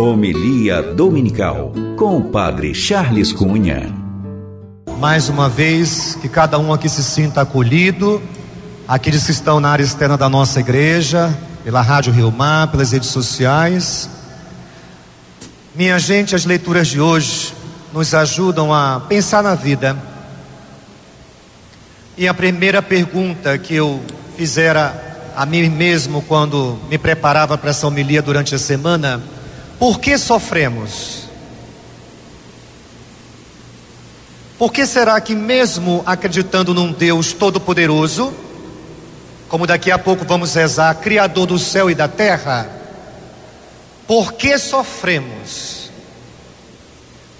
Homilia Dominical com o Padre Charles Cunha. Mais uma vez, que cada um aqui se sinta acolhido, aqueles que estão na área externa da nossa igreja, pela Rádio Rio Mar, pelas redes sociais. Minha gente, as leituras de hoje nos ajudam a pensar na vida. E a primeira pergunta que eu fizera a mim mesmo quando me preparava para essa homilia durante a semana: por que sofremos? Por que será que, mesmo acreditando num Deus todo-poderoso, como daqui a pouco vamos rezar, Criador do céu e da terra, por que sofremos?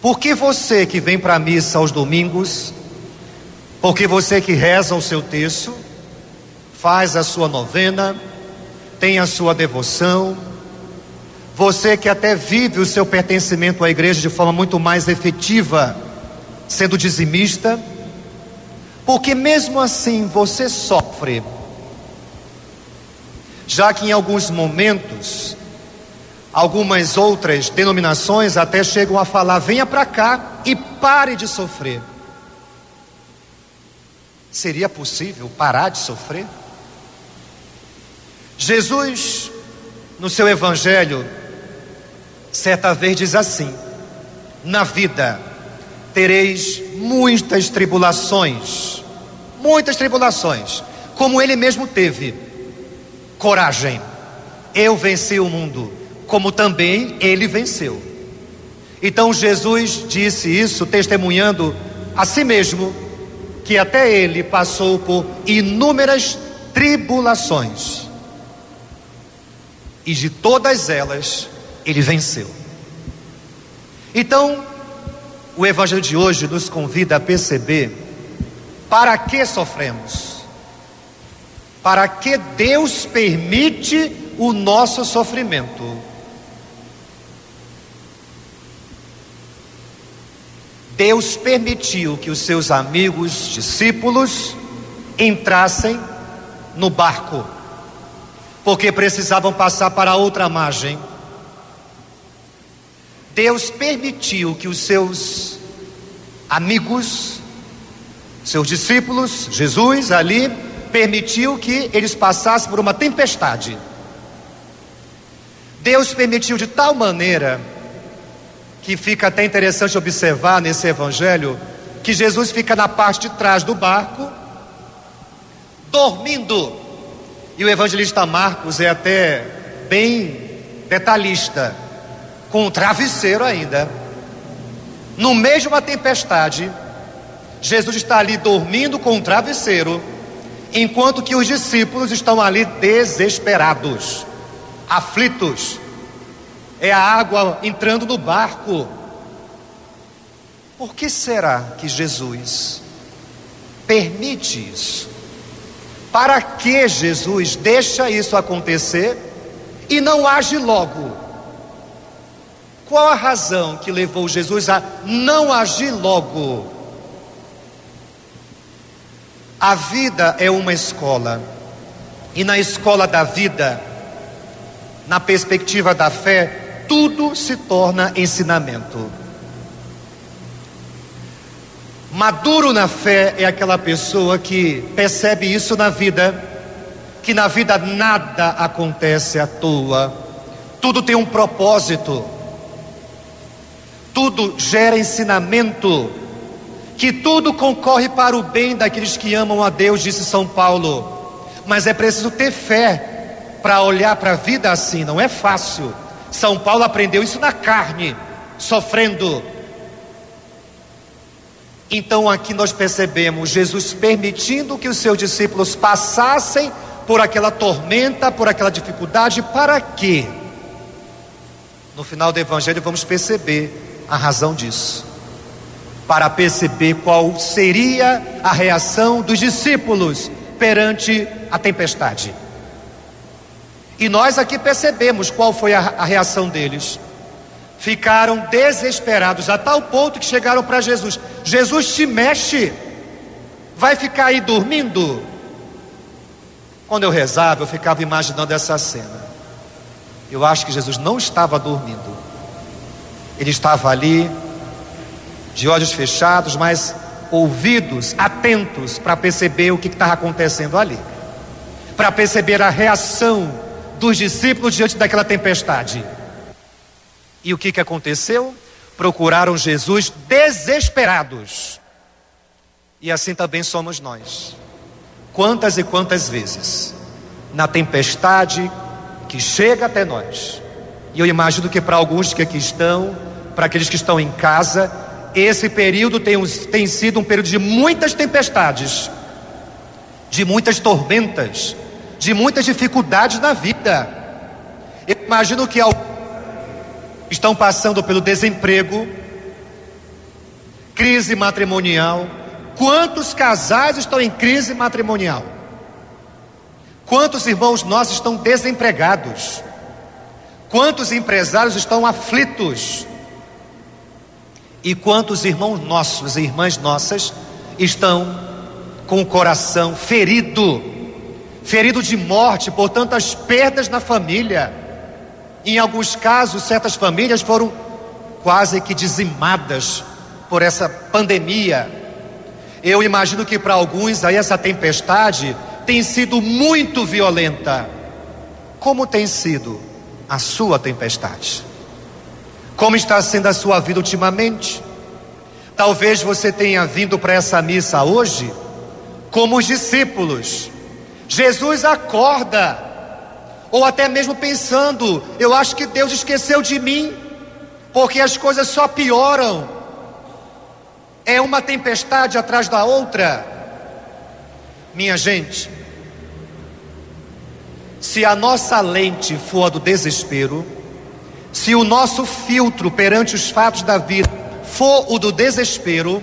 Por que você que vem para a missa aos domingos, porque você que reza o seu texto, faz a sua novena, tem a sua devoção, você que até vive o seu pertencimento à igreja de forma muito mais efetiva, sendo dizimista, porque mesmo assim você sofre, já que em alguns momentos, algumas outras denominações até chegam a falar: venha para cá e pare de sofrer. Seria possível parar de sofrer? Jesus, no seu Evangelho, certa vez diz assim: Na vida tereis muitas tribulações, muitas tribulações, como ele mesmo teve. Coragem, eu venci o mundo, como também ele venceu. Então Jesus disse isso, testemunhando a si mesmo, que até ele passou por inúmeras tribulações e de todas elas ele venceu. Então, o Evangelho de hoje nos convida a perceber para que sofremos, para que Deus permite o nosso sofrimento. Deus permitiu que os seus amigos, discípulos, entrassem no barco porque precisavam passar para outra margem. Deus permitiu que os seus amigos, seus discípulos, Jesus ali, permitiu que eles passassem por uma tempestade. Deus permitiu de tal maneira que fica até interessante observar nesse evangelho que Jesus fica na parte de trás do barco, dormindo. E o evangelista Marcos é até bem detalhista, com um travesseiro ainda. No meio de uma tempestade, Jesus está ali dormindo com um travesseiro, enquanto que os discípulos estão ali desesperados, aflitos. É a água entrando no barco. Por que será que Jesus permite isso? Para que Jesus deixa isso acontecer e não age logo? Qual a razão que levou Jesus a não agir logo? A vida é uma escola, e na escola da vida, na perspectiva da fé, tudo se torna ensinamento. Maduro na fé é aquela pessoa que percebe isso na vida, que na vida nada acontece à toa, tudo tem um propósito, tudo gera ensinamento, que tudo concorre para o bem daqueles que amam a Deus, disse São Paulo. Mas é preciso ter fé para olhar para a vida assim, não é fácil. São Paulo aprendeu isso na carne, sofrendo então aqui nós percebemos Jesus permitindo que os seus discípulos passassem por aquela tormenta, por aquela dificuldade, para quê? No final do evangelho vamos perceber a razão disso. Para perceber qual seria a reação dos discípulos perante a tempestade. E nós aqui percebemos qual foi a, a reação deles ficaram desesperados a tal ponto que chegaram para Jesus: Jesus te mexe, vai ficar aí dormindo? Quando eu rezava, eu ficava imaginando essa cena. Eu acho que Jesus não estava dormindo, Ele estava ali, de olhos fechados, mas ouvidos, atentos para perceber o que estava acontecendo ali, para perceber a reação dos discípulos diante daquela tempestade. E o que, que aconteceu? Procuraram Jesus desesperados. E assim também somos nós. Quantas e quantas vezes, na tempestade que chega até nós, e eu imagino que para alguns que aqui estão, para aqueles que estão em casa, esse período tem, tem sido um período de muitas tempestades, de muitas tormentas, de muitas dificuldades na vida. Eu imagino que alguns estão passando pelo desemprego, crise matrimonial. Quantos casais estão em crise matrimonial? Quantos irmãos nossos estão desempregados? Quantos empresários estão aflitos? E quantos irmãos nossos e irmãs nossas estão com o coração ferido, ferido de morte por tantas perdas na família? Em alguns casos, certas famílias foram quase que dizimadas por essa pandemia. Eu imagino que para alguns aí essa tempestade tem sido muito violenta. Como tem sido a sua tempestade? Como está sendo a sua vida ultimamente? Talvez você tenha vindo para essa missa hoje como os discípulos. Jesus acorda, ou até mesmo pensando: eu acho que Deus esqueceu de mim, porque as coisas só pioram. É uma tempestade atrás da outra. Minha gente, se a nossa lente for a do desespero, se o nosso filtro perante os fatos da vida for o do desespero,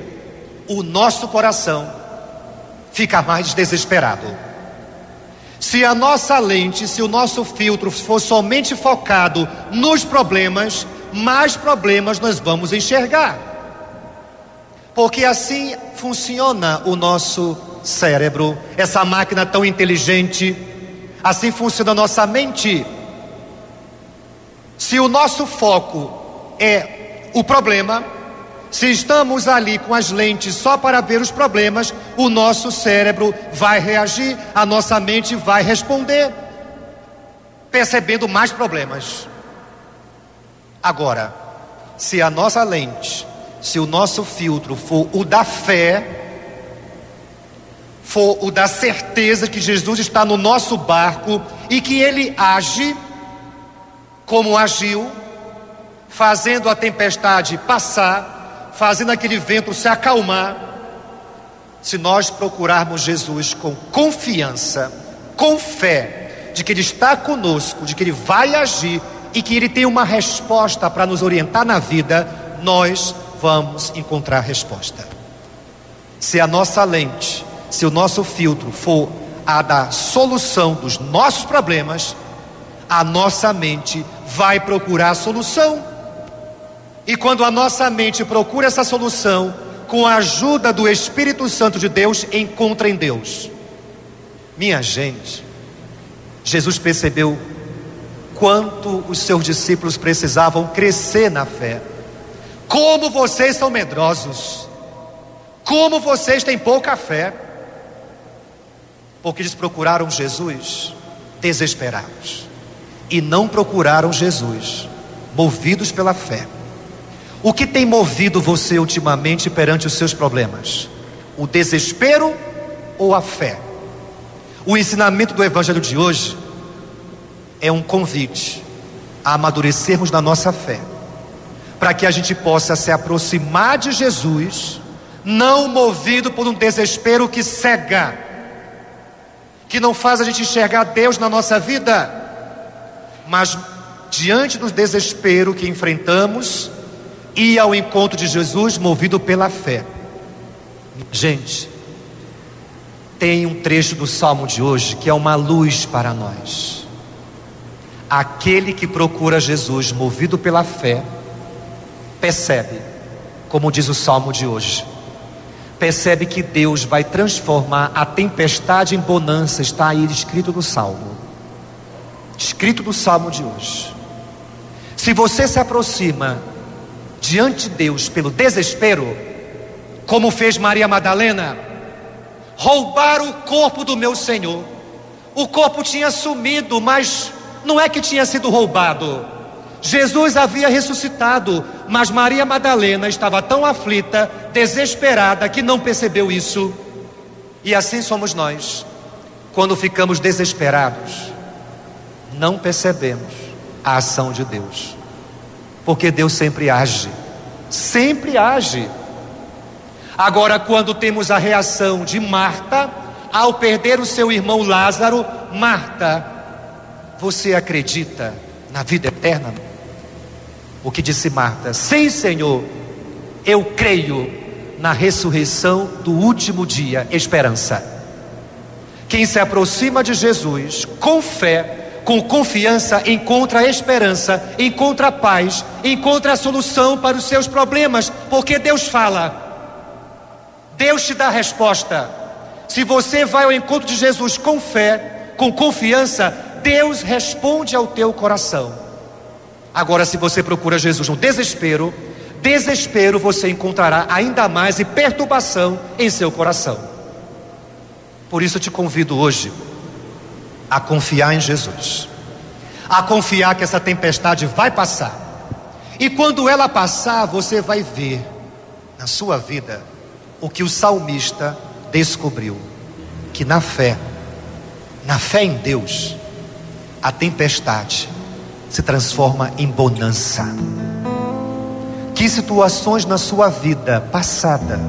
o nosso coração fica mais desesperado. Se a nossa lente, se o nosso filtro for somente focado nos problemas, mais problemas nós vamos enxergar. Porque assim funciona o nosso cérebro, essa máquina tão inteligente, assim funciona a nossa mente. Se o nosso foco é o problema, se estamos ali com as lentes só para ver os problemas, o nosso cérebro vai reagir, a nossa mente vai responder, percebendo mais problemas. Agora, se a nossa lente, se o nosso filtro for o da fé, for o da certeza que Jesus está no nosso barco e que ele age, como agiu, fazendo a tempestade passar, fazendo aquele vento se acalmar. Se nós procurarmos Jesus com confiança, com fé, de que Ele está conosco, de que Ele vai agir e que Ele tem uma resposta para nos orientar na vida, nós vamos encontrar resposta. Se a nossa lente, se o nosso filtro for a da solução dos nossos problemas, a nossa mente vai procurar a solução. E quando a nossa mente procura essa solução, com a ajuda do Espírito Santo de Deus, encontra em Deus. Minha gente, Jesus percebeu quanto os seus discípulos precisavam crescer na fé. Como vocês são medrosos, como vocês têm pouca fé, porque eles procuraram Jesus desesperados e não procuraram Jesus, movidos pela fé. O que tem movido você ultimamente perante os seus problemas? O desespero ou a fé? O ensinamento do Evangelho de hoje é um convite a amadurecermos na nossa fé, para que a gente possa se aproximar de Jesus, não movido por um desespero que cega, que não faz a gente enxergar Deus na nossa vida mas diante do desespero que enfrentamos, ir ao encontro de Jesus movido pela fé. Gente, tem um trecho do salmo de hoje que é uma luz para nós. Aquele que procura Jesus movido pela fé, percebe, como diz o salmo de hoje, percebe que Deus vai transformar a tempestade em bonança, está aí escrito no salmo escrito no salmo de hoje. Se você se aproxima diante de Deus pelo desespero, como fez Maria Madalena, roubar o corpo do meu Senhor. O corpo tinha sumido, mas não é que tinha sido roubado. Jesus havia ressuscitado, mas Maria Madalena estava tão aflita, desesperada, que não percebeu isso. E assim somos nós, quando ficamos desesperados, não percebemos a ação de Deus, porque Deus sempre age, sempre age. Agora, quando temos a reação de Marta, ao perder o seu irmão Lázaro, Marta, você acredita na vida eterna? O que disse Marta? Sim, Senhor, eu creio na ressurreição do último dia, esperança. Quem se aproxima de Jesus com fé, com confiança, encontra esperança, encontra paz, encontra a solução para os seus problemas, porque Deus fala. Deus te dá a resposta. Se você vai ao encontro de Jesus com fé, com confiança, Deus responde ao teu coração. Agora, se você procura Jesus no desespero, desespero você encontrará ainda mais e perturbação em seu coração. Por isso eu te convido hoje a confiar em Jesus, a confiar que essa tempestade vai passar. E quando ela passar, você vai ver na sua vida o que o salmista descobriu: que na fé, na fé em Deus, a tempestade se transforma em bonança. Que situações na sua vida passada,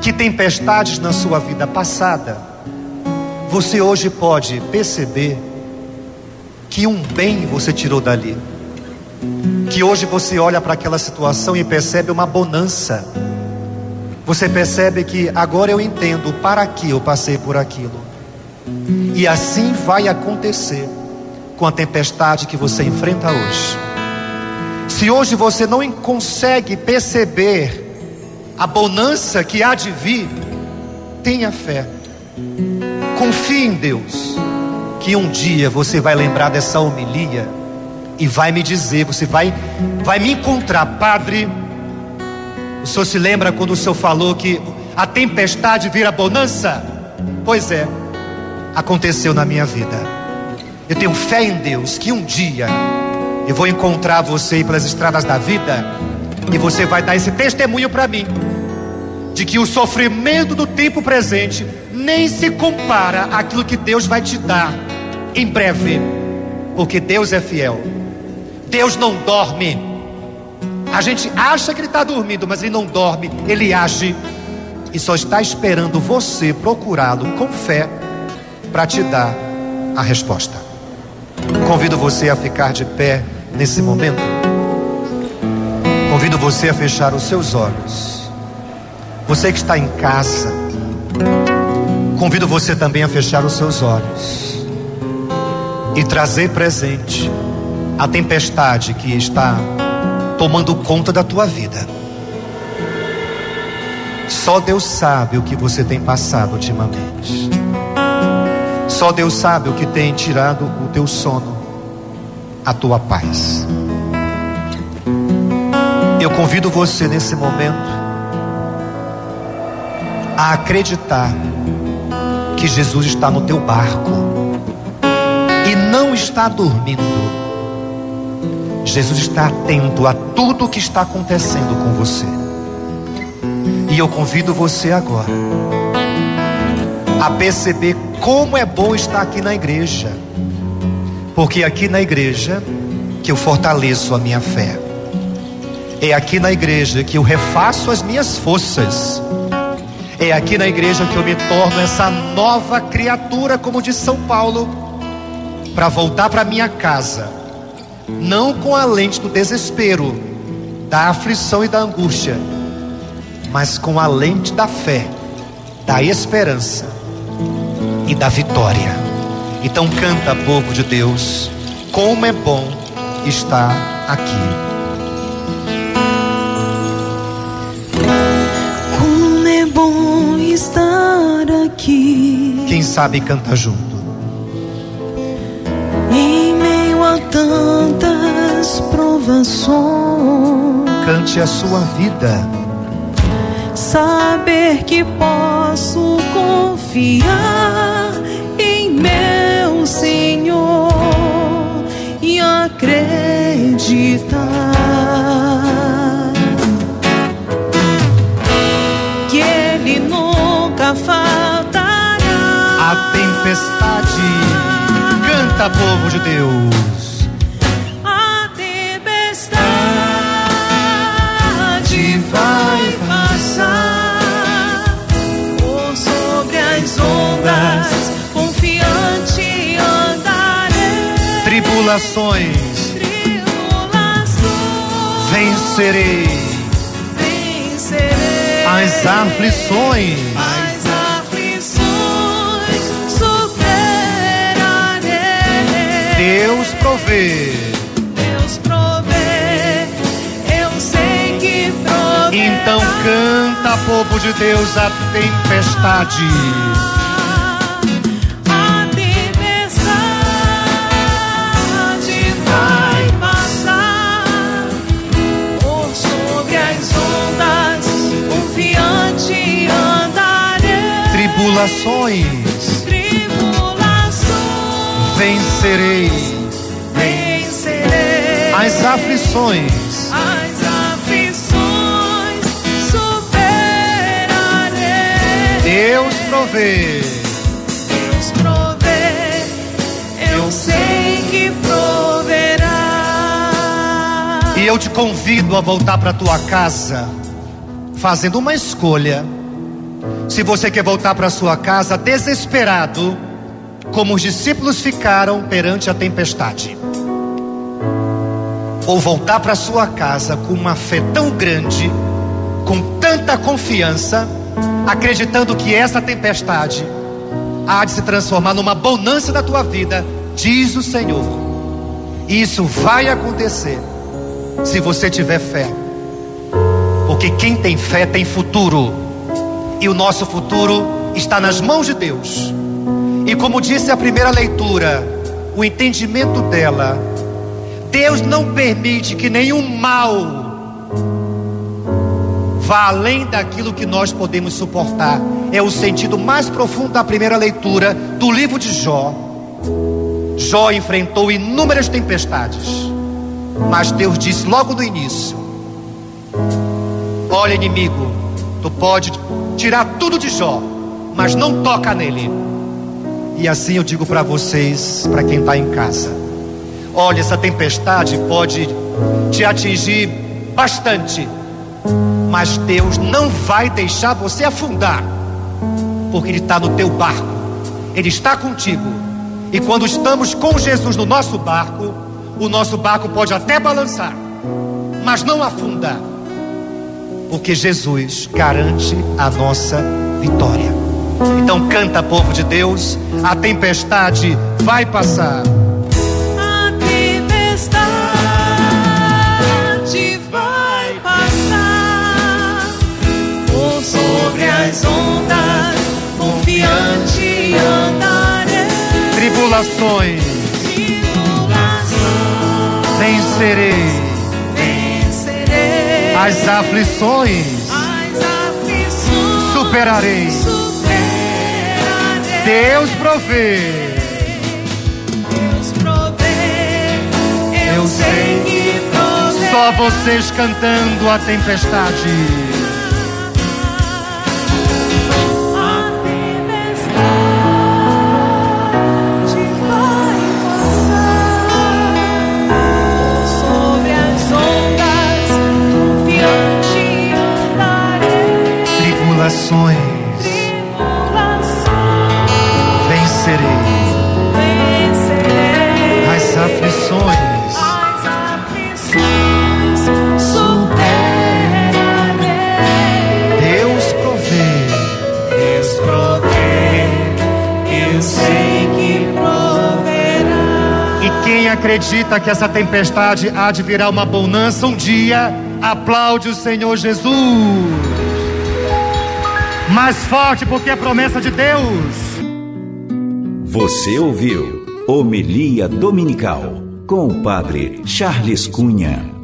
que tempestades na sua vida passada, você hoje pode perceber que um bem você tirou dali. Que hoje você olha para aquela situação e percebe uma bonança você percebe que agora eu entendo para que eu passei por aquilo. E assim vai acontecer com a tempestade que você enfrenta hoje. Se hoje você não consegue perceber a bonança que há de vir, tenha fé. Confie em Deus, que um dia você vai lembrar dessa homilia e vai me dizer, você vai vai me encontrar, padre, o senhor se lembra quando o senhor falou que a tempestade vira bonança? Pois é, aconteceu na minha vida. Eu tenho fé em Deus que um dia eu vou encontrar você pelas estradas da vida e você vai dar esse testemunho para mim de que o sofrimento do tempo presente nem se compara àquilo que Deus vai te dar em breve, porque Deus é fiel. Deus não dorme. A gente acha que ele está dormindo, mas ele não dorme, ele age e só está esperando você procurá-lo com fé para te dar a resposta. Convido você a ficar de pé nesse momento. Convido você a fechar os seus olhos. Você que está em casa, convido você também a fechar os seus olhos e trazer presente a tempestade que está tomando conta da tua vida. Só Deus sabe o que você tem passado ultimamente. Só Deus sabe o que tem tirado o teu sono, a tua paz. Eu convido você nesse momento a acreditar que Jesus está no teu barco e não está dormindo Jesus está atento a tudo o que está acontecendo com você. E eu convido você agora a perceber como é bom estar aqui na igreja. Porque é aqui na igreja que eu fortaleço a minha fé. É aqui na igreja que eu refaço as minhas forças. É aqui na igreja que eu me torno essa nova criatura, como diz São Paulo, para voltar para minha casa não com a lente do desespero, da aflição e da angústia, mas com a lente da fé, da esperança e da vitória. Então canta, povo de Deus, como é bom estar aqui. Estar aqui. Quem sabe canta junto. tantas provações. cante a sua vida. Saber que posso confiar em meu Senhor e acreditar tempestade canta, povo de Deus. A tempestade vai passar por sobre as ondas, confiante andarei. Tribulações Tribulações vencerei. vencerei. As aflições As aflições Deus provê. Deus provê, eu sei que provê. Então canta, povo de Deus, a tempestade. A tempestade vai passar por sobre as ondas, confiante andarei. Tribulações Tribulações vencerei. As aflições As aflições superarei. Deus provê. Deus provê, eu sei que proverá. E eu te convido a voltar para tua casa, fazendo uma escolha. Se você quer voltar para sua casa desesperado, como os discípulos ficaram perante a tempestade, ou voltar para sua casa com uma fé tão grande, com tanta confiança, acreditando que essa tempestade há de se transformar numa bonança da tua vida, diz o Senhor. Isso vai acontecer se você tiver fé. Porque quem tem fé tem futuro. E o nosso futuro está nas mãos de Deus. E como disse a primeira leitura, o entendimento dela, Deus não permite que nenhum mal vá além daquilo que nós podemos suportar. É o sentido mais profundo da primeira leitura do livro de Jó. Jó enfrentou inúmeras tempestades, mas Deus disse logo no início: Olha, inimigo, tu pode tirar tudo de Jó, mas não toca nele. E assim eu digo para vocês, para quem está em casa: olha, essa tempestade pode te atingir bastante, mas Deus não vai deixar você afundar, porque Ele está no teu barco, Ele está contigo. E quando estamos com Jesus no nosso barco, o nosso barco pode até balançar, mas não afundar, porque Jesus garante a nossa vitória. Então canta, povo de Deus, a tempestade vai passar. Sobre as ondas, confiante andarei. Tribulações Tribulações vencerei, vencerei. as aflições As aflições superarei. superarei. Deus provê. Deus provê, eu, sei. que provê. Só vocês cantando a tempestade. Tribulações vencerei, as aflições As aflições superarei. Deus provê. Deus provê, eu sei que proverá. E quem acredita que essa tempestade há de virar uma bonança um dia, aplaude o Senhor Jesus. Mais forte, porque é promessa de Deus. Você ouviu Homilia Dominical com o Padre Charles Cunha.